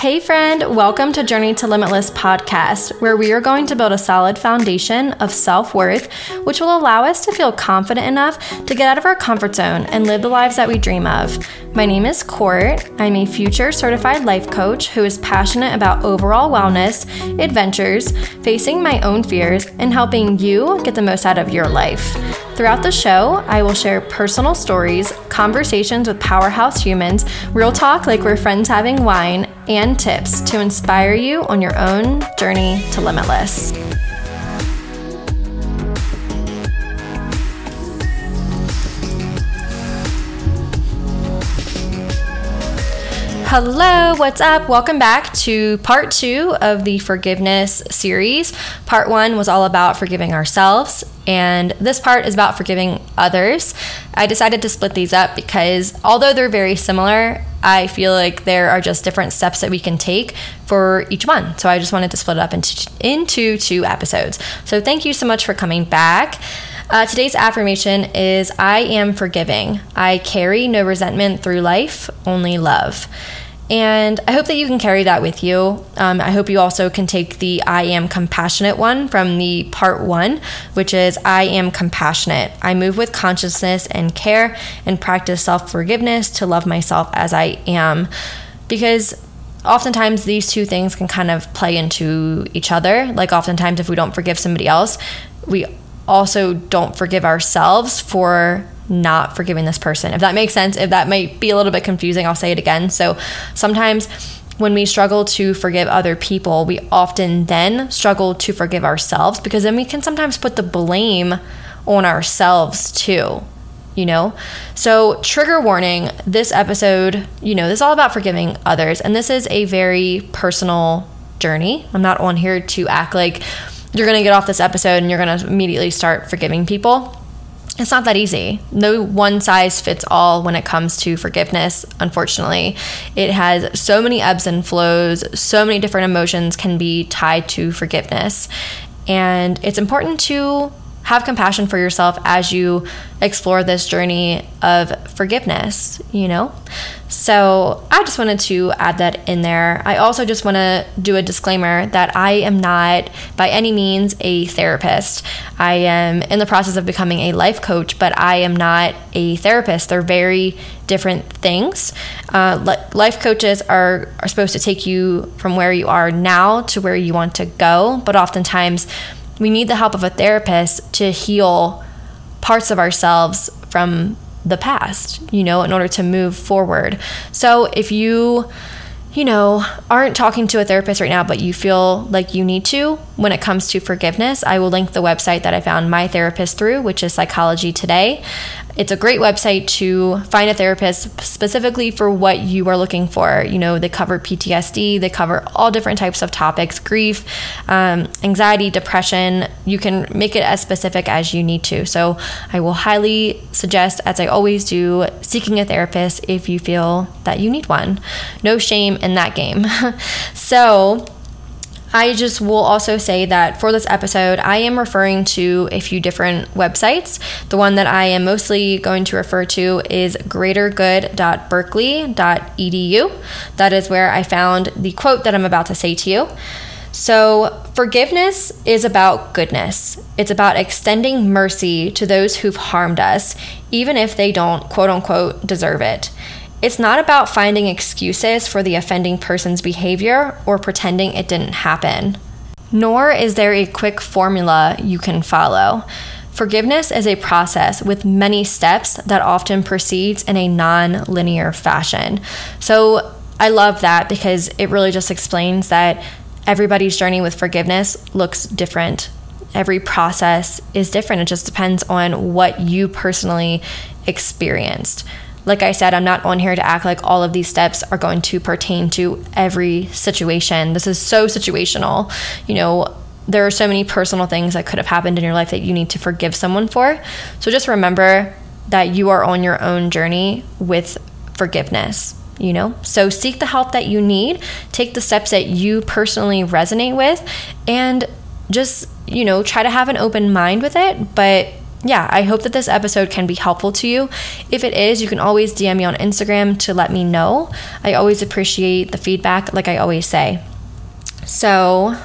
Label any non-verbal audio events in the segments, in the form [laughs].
Hey, friend, welcome to Journey to Limitless podcast, where we are going to build a solid foundation of self worth, which will allow us to feel confident enough to get out of our comfort zone and live the lives that we dream of. My name is Court. I'm a future certified life coach who is passionate about overall wellness, adventures, facing my own fears, and helping you get the most out of your life. Throughout the show, I will share personal stories, conversations with powerhouse humans, real talk like we're friends having wine, and tips to inspire you on your own journey to limitless. Hello, what's up? Welcome back to part two of the forgiveness series. Part one was all about forgiving ourselves, and this part is about forgiving others. I decided to split these up because although they're very similar, I feel like there are just different steps that we can take for each one. So I just wanted to split it up into, into two episodes. So thank you so much for coming back. Uh, today's affirmation is I am forgiving. I carry no resentment through life, only love. And I hope that you can carry that with you. Um, I hope you also can take the I am compassionate one from the part one, which is I am compassionate. I move with consciousness and care and practice self forgiveness to love myself as I am. Because oftentimes these two things can kind of play into each other. Like, oftentimes, if we don't forgive somebody else, we also don't forgive ourselves for not forgiving this person. If that makes sense, if that might be a little bit confusing, I'll say it again. So sometimes when we struggle to forgive other people, we often then struggle to forgive ourselves because then we can sometimes put the blame on ourselves too. You know? So, trigger warning this episode, you know, this is all about forgiving others. And this is a very personal journey. I'm not on here to act like you're going to get off this episode and you're going to immediately start forgiving people. It's not that easy. No one size fits all when it comes to forgiveness, unfortunately. It has so many ebbs and flows, so many different emotions can be tied to forgiveness. And it's important to have compassion for yourself as you explore this journey of forgiveness, you know? So I just wanted to add that in there. I also just want to do a disclaimer that I am not by any means a therapist. I am in the process of becoming a life coach, but I am not a therapist. They're very different things. Uh, life coaches are, are supposed to take you from where you are now to where you want to go, but oftentimes, we need the help of a therapist to heal parts of ourselves from the past, you know, in order to move forward. So if you, you know, aren't talking to a therapist right now, but you feel like you need to when it comes to forgiveness, I will link the website that I found my therapist through, which is Psychology Today. It's a great website to find a therapist specifically for what you are looking for. You know, they cover PTSD, they cover all different types of topics grief, um, anxiety, depression. You can make it as specific as you need to. So I will highly suggest, as I always do, seeking a therapist if you feel that you need one. No shame in that game. [laughs] so, I just will also say that for this episode, I am referring to a few different websites. The one that I am mostly going to refer to is greatergood.berkeley.edu. That is where I found the quote that I'm about to say to you. So, forgiveness is about goodness. It's about extending mercy to those who've harmed us, even if they don't, quote unquote, deserve it. It's not about finding excuses for the offending person's behavior or pretending it didn't happen. Nor is there a quick formula you can follow. Forgiveness is a process with many steps that often proceeds in a non linear fashion. So I love that because it really just explains that everybody's journey with forgiveness looks different. Every process is different. It just depends on what you personally experienced like I said, I'm not on here to act like all of these steps are going to pertain to every situation. This is so situational. You know, there are so many personal things that could have happened in your life that you need to forgive someone for. So just remember that you are on your own journey with forgiveness. You know, so seek the help that you need, take the steps that you personally resonate with, and just, you know, try to have an open mind with it, but yeah, I hope that this episode can be helpful to you. If it is, you can always DM me on Instagram to let me know. I always appreciate the feedback, like I always say. So,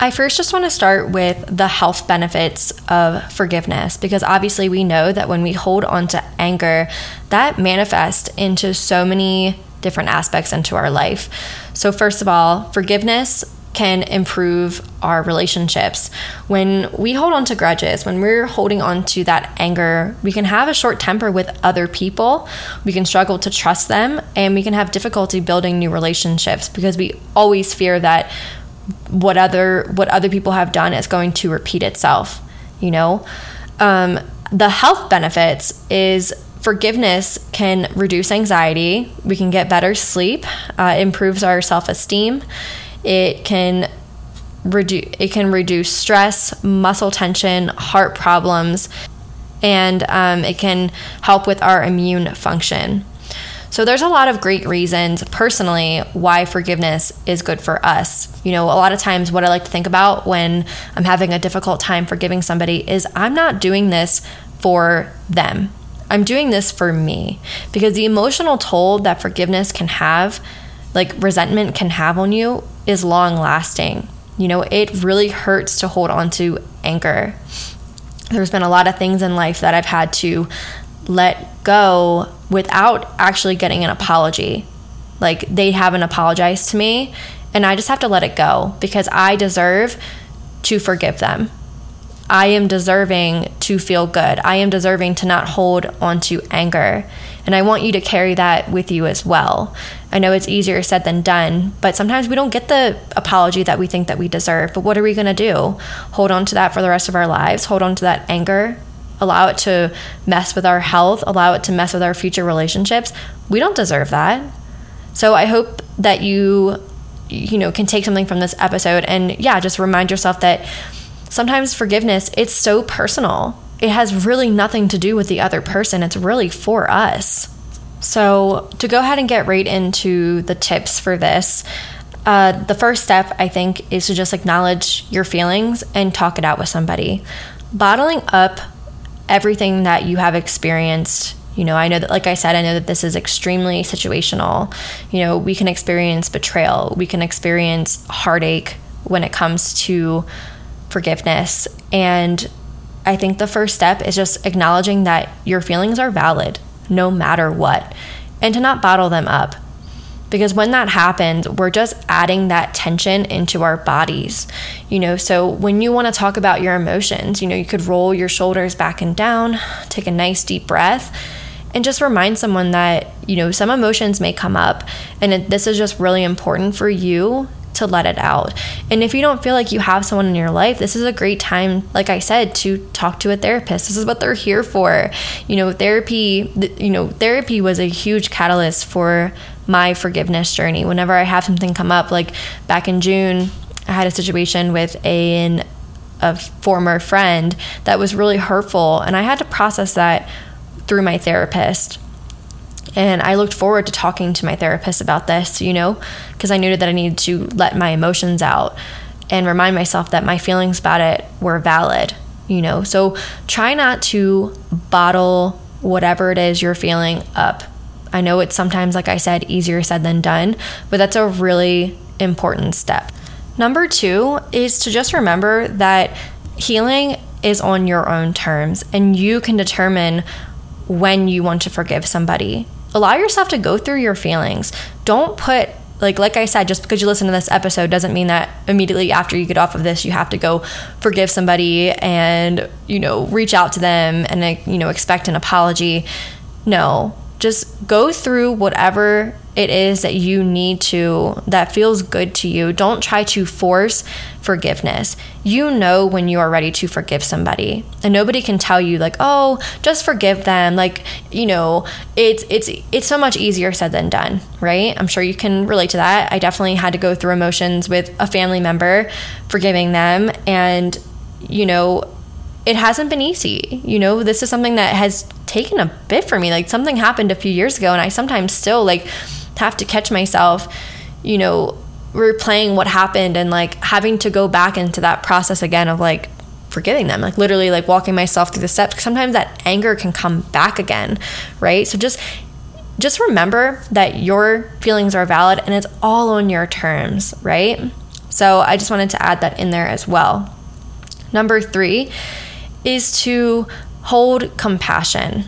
I first just want to start with the health benefits of forgiveness because obviously we know that when we hold on to anger, that manifests into so many different aspects into our life. So, first of all, forgiveness can improve our relationships. When we hold on to grudges, when we're holding on to that anger, we can have a short temper with other people. We can struggle to trust them and we can have difficulty building new relationships because we always fear that what other what other people have done is going to repeat itself, you know? Um, the health benefits is forgiveness can reduce anxiety. We can get better sleep. Uh, improves our self esteem. It can reduce it can reduce stress, muscle tension, heart problems, and um, it can help with our immune function. So there's a lot of great reasons personally why forgiveness is good for us. You know, a lot of times what I like to think about when I'm having a difficult time forgiving somebody is I'm not doing this for them. I'm doing this for me because the emotional toll that forgiveness can have, like resentment can have on you, is long lasting. You know, it really hurts to hold on to anger. There's been a lot of things in life that I've had to let go without actually getting an apology. Like they haven't apologized to me, and I just have to let it go because I deserve to forgive them. I am deserving to feel good. I am deserving to not hold onto anger. And I want you to carry that with you as well. I know it's easier said than done, but sometimes we don't get the apology that we think that we deserve. But what are we going to do? Hold on to that for the rest of our lives? Hold on to that anger? Allow it to mess with our health? Allow it to mess with our future relationships? We don't deserve that. So I hope that you you know can take something from this episode and yeah, just remind yourself that sometimes forgiveness it's so personal it has really nothing to do with the other person. It's really for us. So, to go ahead and get right into the tips for this, uh, the first step, I think, is to just acknowledge your feelings and talk it out with somebody. Bottling up everything that you have experienced you know, I know that, like I said, I know that this is extremely situational. You know, we can experience betrayal, we can experience heartache when it comes to forgiveness. And I think the first step is just acknowledging that your feelings are valid no matter what and to not bottle them up. Because when that happens, we're just adding that tension into our bodies. You know, so when you want to talk about your emotions, you know, you could roll your shoulders back and down, take a nice deep breath, and just remind someone that, you know, some emotions may come up. And this is just really important for you to let it out. And if you don't feel like you have someone in your life, this is a great time, like I said, to talk to a therapist. This is what they're here for. You know, therapy, you know, therapy was a huge catalyst for my forgiveness journey. Whenever I have something come up, like back in June, I had a situation with a, a former friend that was really hurtful, and I had to process that through my therapist. And I looked forward to talking to my therapist about this, you know, because I knew that I needed to let my emotions out and remind myself that my feelings about it were valid, you know. So try not to bottle whatever it is you're feeling up. I know it's sometimes, like I said, easier said than done, but that's a really important step. Number two is to just remember that healing is on your own terms and you can determine when you want to forgive somebody allow yourself to go through your feelings. Don't put like like I said, just because you listen to this episode doesn't mean that immediately after you get off of this, you have to go forgive somebody and you know reach out to them and you know expect an apology. No, just go through whatever it is that you need to that feels good to you. Don't try to force forgiveness. You know when you are ready to forgive somebody. And nobody can tell you like, "Oh, just forgive them." Like, you know, it's it's it's so much easier said than done, right? I'm sure you can relate to that. I definitely had to go through emotions with a family member forgiving them and you know, it hasn't been easy. You know, this is something that has taken a bit for me. Like something happened a few years ago and I sometimes still like have to catch myself, you know, replaying what happened and like having to go back into that process again of like forgiving them like literally like walking myself through the steps sometimes that anger can come back again right? So just just remember that your feelings are valid and it's all on your terms right? So i just wanted to add that in there as well. Number three is to hold compassion.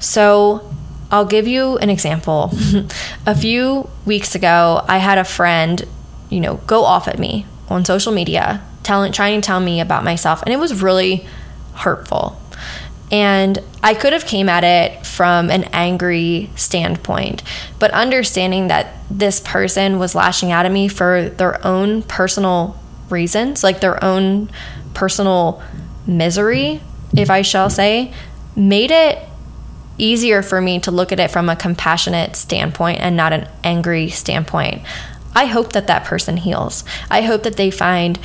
So I'll give you an example. [laughs] a few weeks ago, I had a friend, you know, go off at me on social media, telling trying to tell me about myself, and it was really hurtful. And I could have came at it from an angry standpoint, but understanding that this person was lashing out at me for their own personal reasons, like their own personal misery, if I shall say, made it easier for me to look at it from a compassionate standpoint and not an angry standpoint. I hope that that person heals. I hope that they find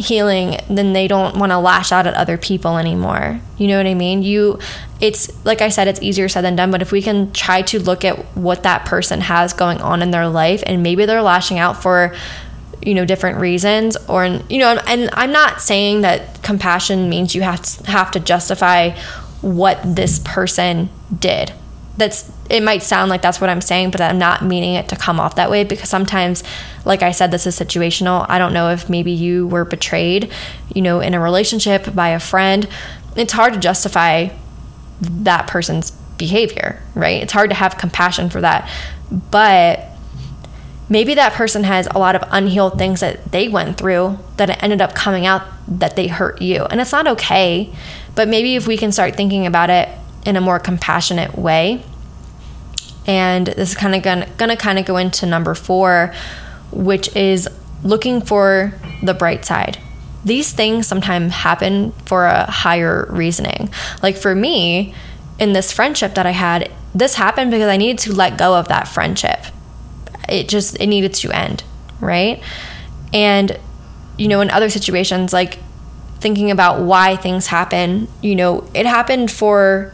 healing then they don't want to lash out at other people anymore. You know what I mean? You it's like I said it's easier said than done, but if we can try to look at what that person has going on in their life and maybe they're lashing out for you know different reasons or you know and I'm not saying that compassion means you have to have to justify what this person did. That's it might sound like that's what I'm saying, but I'm not meaning it to come off that way because sometimes like I said this is situational. I don't know if maybe you were betrayed, you know, in a relationship by a friend. It's hard to justify that person's behavior, right? It's hard to have compassion for that. But maybe that person has a lot of unhealed things that they went through that ended up coming out that they hurt you. And it's not okay. But maybe if we can start thinking about it in a more compassionate way, and this is kind of gonna, kind of go into number four, which is looking for the bright side. These things sometimes happen for a higher reasoning. Like for me, in this friendship that I had, this happened because I needed to let go of that friendship. It just it needed to end, right? And you know, in other situations like thinking about why things happen. You know, it happened for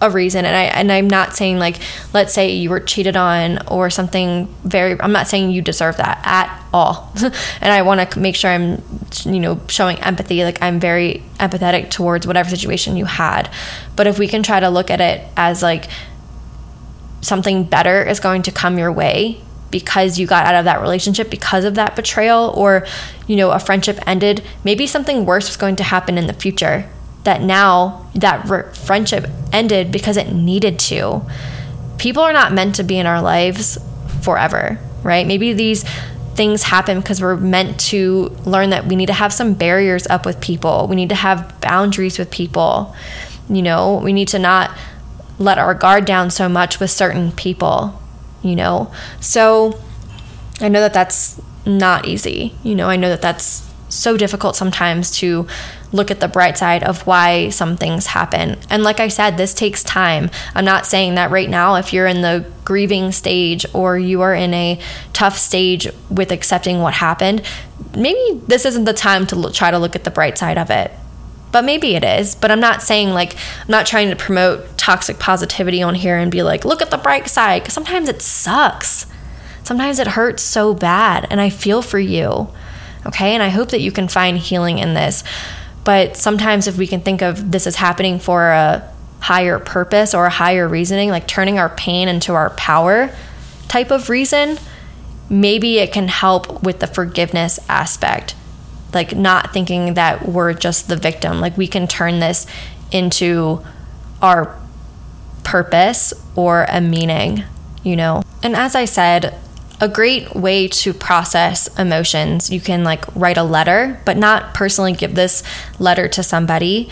a reason and I and I'm not saying like let's say you were cheated on or something very I'm not saying you deserve that at all. [laughs] and I want to make sure I'm you know showing empathy like I'm very empathetic towards whatever situation you had. But if we can try to look at it as like something better is going to come your way because you got out of that relationship because of that betrayal or you know a friendship ended maybe something worse was going to happen in the future that now that re- friendship ended because it needed to. People are not meant to be in our lives forever right? Maybe these things happen because we're meant to learn that we need to have some barriers up with people. We need to have boundaries with people. You know we need to not let our guard down so much with certain people you know? So I know that that's not easy. You know, I know that that's so difficult sometimes to look at the bright side of why some things happen. And like I said, this takes time. I'm not saying that right now, if you're in the grieving stage or you are in a tough stage with accepting what happened, maybe this isn't the time to try to look at the bright side of it but maybe it is. But I'm not saying like, I'm not trying to promote toxic positivity on here and be like, look at the bright side, because sometimes it sucks. Sometimes it hurts so bad, and I feel for you. Okay. And I hope that you can find healing in this. But sometimes if we can think of this as happening for a higher purpose or a higher reasoning, like turning our pain into our power type of reason, maybe it can help with the forgiveness aspect like not thinking that we're just the victim. Like we can turn this into our purpose or a meaning you know? And as i said a great way to process emotions you can like write a letter but not personally give this letter to somebody.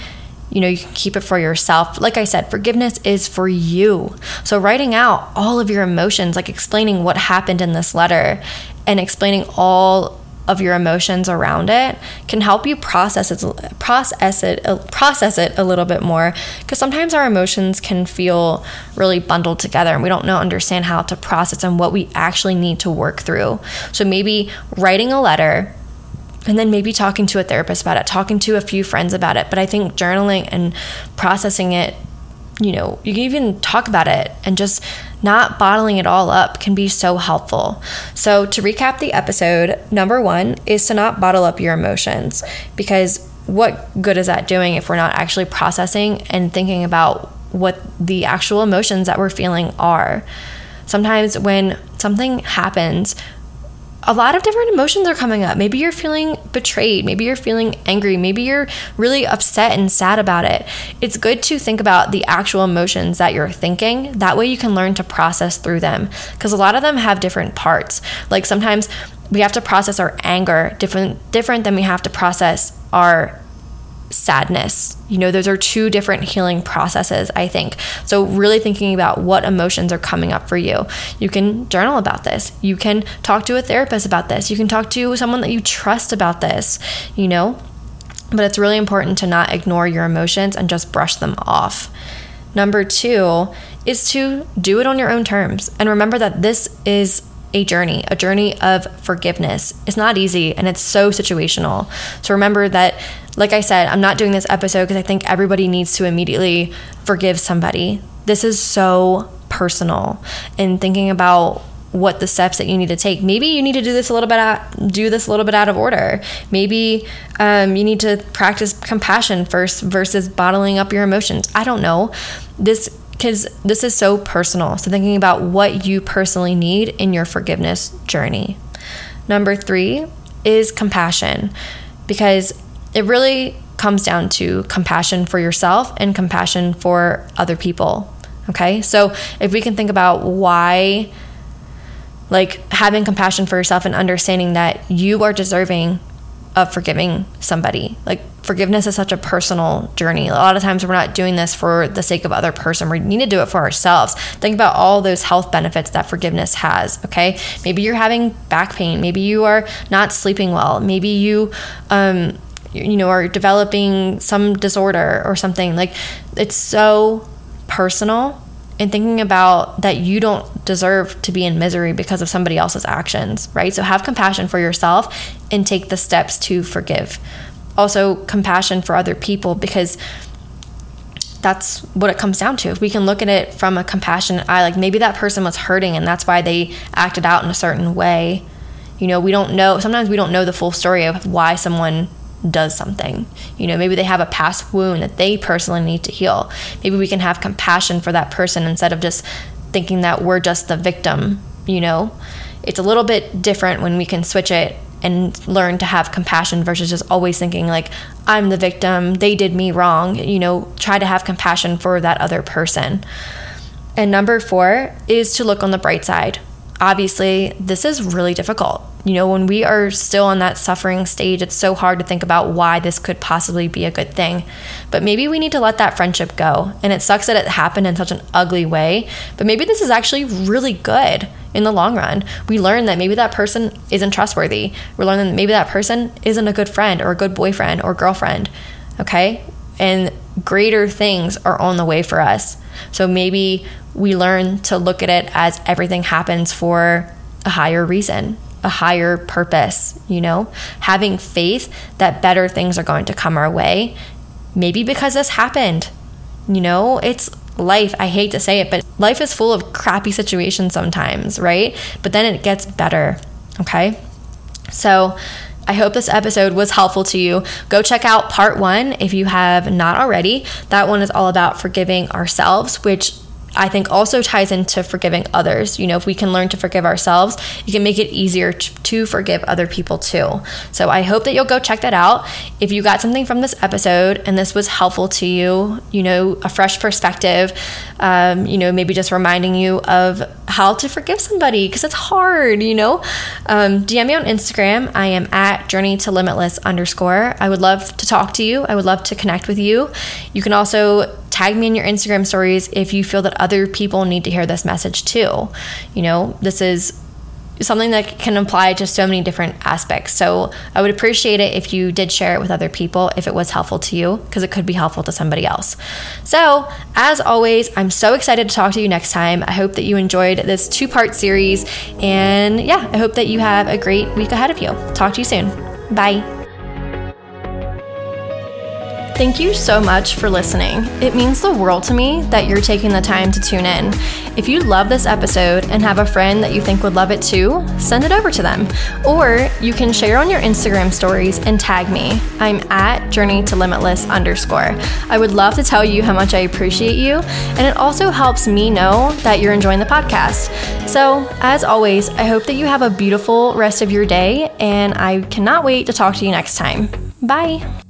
You know you can keep it for yourself. Like i said forgiveness is for you. So writing out all of your emotions like explaining what happened in this letter and explaining all of your emotions around it can help you process it process it process it a little bit more. Because sometimes our emotions can feel really bundled together and we don't know understand how to process and what we actually need to work through. So maybe writing a letter and then maybe talking to a therapist about it talking to a few friends about it. But i think journaling and processing it you know you can even talk about it and just not bottling it all up can be so helpful. So, to recap the episode, number one is to not bottle up your emotions because what good is that doing if we're not actually processing and thinking about what the actual emotions that we're feeling are? Sometimes when something happens, a lot of different emotions are coming up. Maybe you're feeling betrayed. Maybe you're feeling angry. Maybe you're really upset and sad about it. It's good to think about the actual emotions that you're thinking. That way you can learn to process through them because a lot of them have different parts. Like sometimes we have to process our anger different different than we have to process our sadness. You know, those are two different healing processes, I think. So, really thinking about what emotions are coming up for you. You can journal about this. You can talk to a therapist about this. You can talk to someone that you trust about this, you know? But it's really important to not ignore your emotions and just brush them off. Number two is to do it on your own terms. And remember that this is a journey, a journey of forgiveness. It's not easy and it's so situational. So remember that, like I said, I'm not doing this episode because I think everybody needs to immediately forgive somebody. This is so personal and thinking about what the steps that you need to take. Maybe you need to do this a little bit out, do this a little bit out of order. Maybe um, you need to practice compassion first versus bottling up your emotions. I don't know. This because this is so personal. So, thinking about what you personally need in your forgiveness journey. Number three is compassion, because it really comes down to compassion for yourself and compassion for other people. Okay, so if we can think about why, like having compassion for yourself and understanding that you are deserving of forgiving somebody. Like forgiveness is such a personal journey. A lot of times we're not doing this for the sake of other person. We need to do it for ourselves. Think about all those health benefits that forgiveness has, okay? Maybe you're having back pain, maybe you are not sleeping well, maybe you um you know are developing some disorder or something. Like it's so personal and thinking about that you don't deserve to be in misery because of somebody else's actions, right? So have compassion for yourself and take the steps to forgive. Also, compassion for other people because that's what it comes down to. If we can look at it from a compassionate eye, like maybe that person was hurting and that's why they acted out in a certain way. You know, we don't know, sometimes we don't know the full story of why someone does something. You know, maybe they have a past wound that they personally need to heal. Maybe we can have compassion for that person instead of just thinking that we're just the victim, you know? It's a little bit different when we can switch it and learn to have compassion versus just always thinking like I'm the victim, they did me wrong, you know, try to have compassion for that other person. And number 4 is to look on the bright side. Obviously, this is really difficult you know, when we are still on that suffering stage, it's so hard to think about why this could possibly be a good thing. But maybe we need to let that friendship go. And it sucks that it happened in such an ugly way. But maybe this is actually really good in the long run. We learn that maybe that person isn't trustworthy. We're learning that maybe that person isn't a good friend or a good boyfriend or girlfriend. Okay? And greater things are on the way for us. So maybe we learn to look at it as everything happens for a higher reason a higher purpose, you know, having faith that better things are going to come our way. Maybe because this happened. You know, it's life. I hate to say it, but life is full of crappy situations sometimes, right? But then it gets better, okay? So, I hope this episode was helpful to you. Go check out part one if you have not already. That one is all about forgiving ourselves, which I think also ties into forgiving others. You know, if we can learn to forgive ourselves, you can make it easier to, forgive other people too. So I hope that you'll go check that out. If you got something from this episode and this was helpful to you, you know, a fresh perspective, um, you know, maybe just reminding you of how to forgive somebody because it's hard, you know, um, DM me on Instagram. I am at journey to limitless underscore. I would love to talk to you. I would love to connect with you. You can also tag me in your Instagram stories if you feel that other people need to hear this message too. You know, this is something that can apply to so many different aspects. So I would appreciate it if you did share it with other people if it was helpful to you, because it could be helpful to somebody else. So, as always, I'm so excited to talk to you next time. I hope that you enjoyed this two part series. And yeah, I hope that you have a great week ahead of you. Talk to you soon. Bye. Thank you so much for listening. It means the world to me that you're taking the time to tune in. If you love this episode and have a friend that you think would love it too, send it over to them. Or you can share on your Instagram stories and tag me. I'm at journey to limitless underscore. I would love to tell you how much I appreciate you, and it also helps me know that you're enjoying the podcast. So, as always, I hope that you have a beautiful rest of your day, and I cannot wait to talk to you next time. Bye.